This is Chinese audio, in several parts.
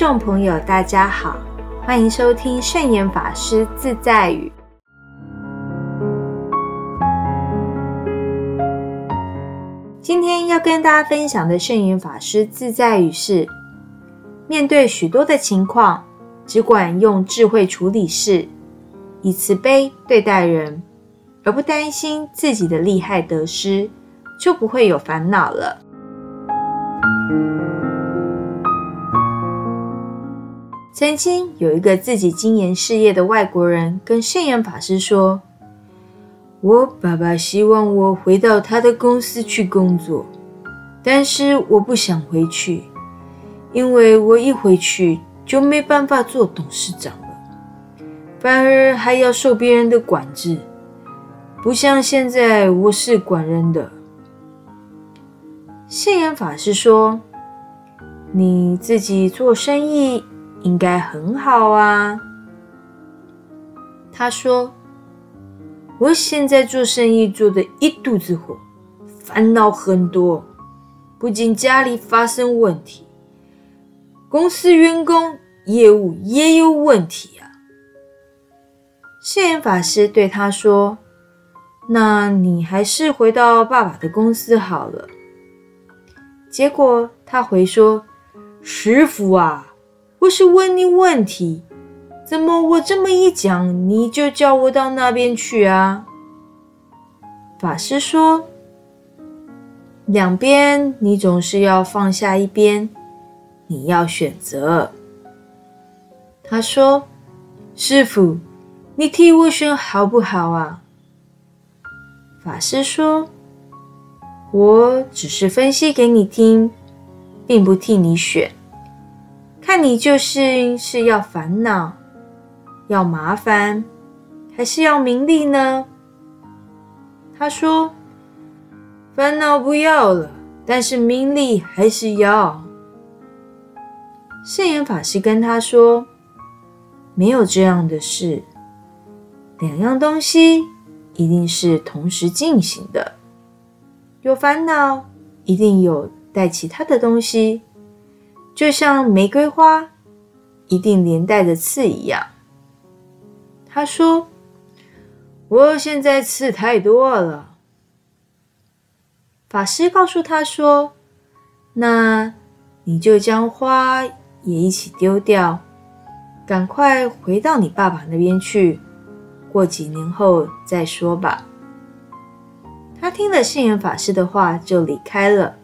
众朋友，大家好，欢迎收听圣严法师自在语。今天要跟大家分享的圣严法师自在语是：面对许多的情况，只管用智慧处理事，以慈悲对待人，而不担心自己的利害得失，就不会有烦恼了。曾经有一个自己经营事业的外国人跟圣严法师说：“我爸爸希望我回到他的公司去工作，但是我不想回去，因为我一回去就没办法做董事长了，反而还要受别人的管制，不像现在我是管人的。”圣严法师说：“你自己做生意。”应该很好啊，他说：“我现在做生意做的一肚子火，烦恼很多，不仅家里发生问题，公司员工业务也有问题啊。”现言法师对他说：“那你还是回到爸爸的公司好了。”结果他回说：“师傅啊。”我是问你问题，怎么我这么一讲，你就叫我到那边去啊？法师说：“两边你总是要放下一边，你要选择。”他说：“师傅，你替我选好不好啊？”法师说：“我只是分析给你听，并不替你选。”看你就是是要烦恼、要麻烦，还是要名利呢？他说：“烦恼不要了，但是名利还是要。”圣严法师跟他说：“没有这样的事，两样东西一定是同时进行的。有烦恼，一定有带其他的东西。”就像玫瑰花一定连带着刺一样，他说：“我现在刺太多了。”法师告诉他说：“那你就将花也一起丢掉，赶快回到你爸爸那边去，过几年后再说吧。”他听了信言法师的话，就离开了。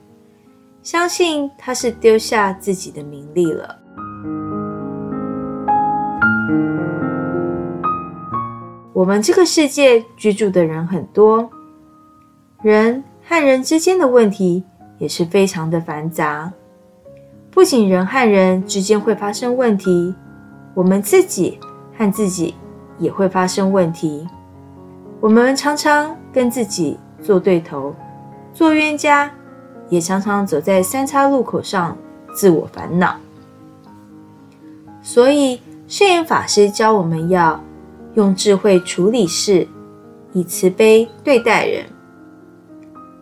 相信他是丢下自己的名利了。我们这个世界居住的人很多，人和人之间的问题也是非常的繁杂。不仅人和人之间会发生问题，我们自己和自己也会发生问题。我们常常跟自己做对头，做冤家。也常常走在三叉路口上，自我烦恼。所以圣严法师教我们要用智慧处理事，以慈悲对待人。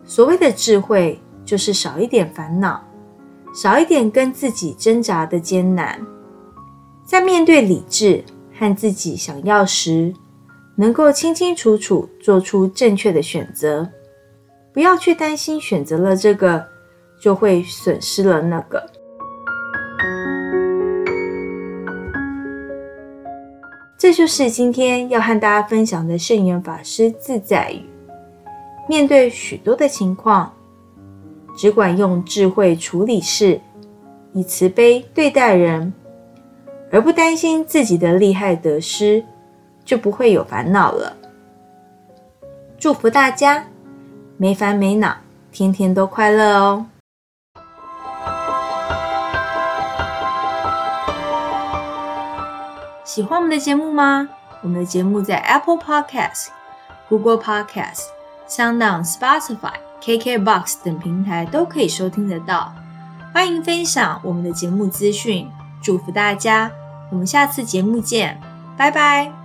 所谓的智慧，就是少一点烦恼，少一点跟自己挣扎的艰难，在面对理智和自己想要时，能够清清楚楚做出正确的选择。不要去担心选择了这个就会损失了那个。这就是今天要和大家分享的圣严法师自在语。面对许多的情况，只管用智慧处理事，以慈悲对待人，而不担心自己的利害得失，就不会有烦恼了。祝福大家！没烦没恼，天天都快乐哦！喜欢我们的节目吗？我们的节目在 Apple Podcast、Google Podcast、SoundOn、Spotify、KKBox 等平台都可以收听得到。欢迎分享我们的节目资讯，祝福大家！我们下次节目见，拜拜。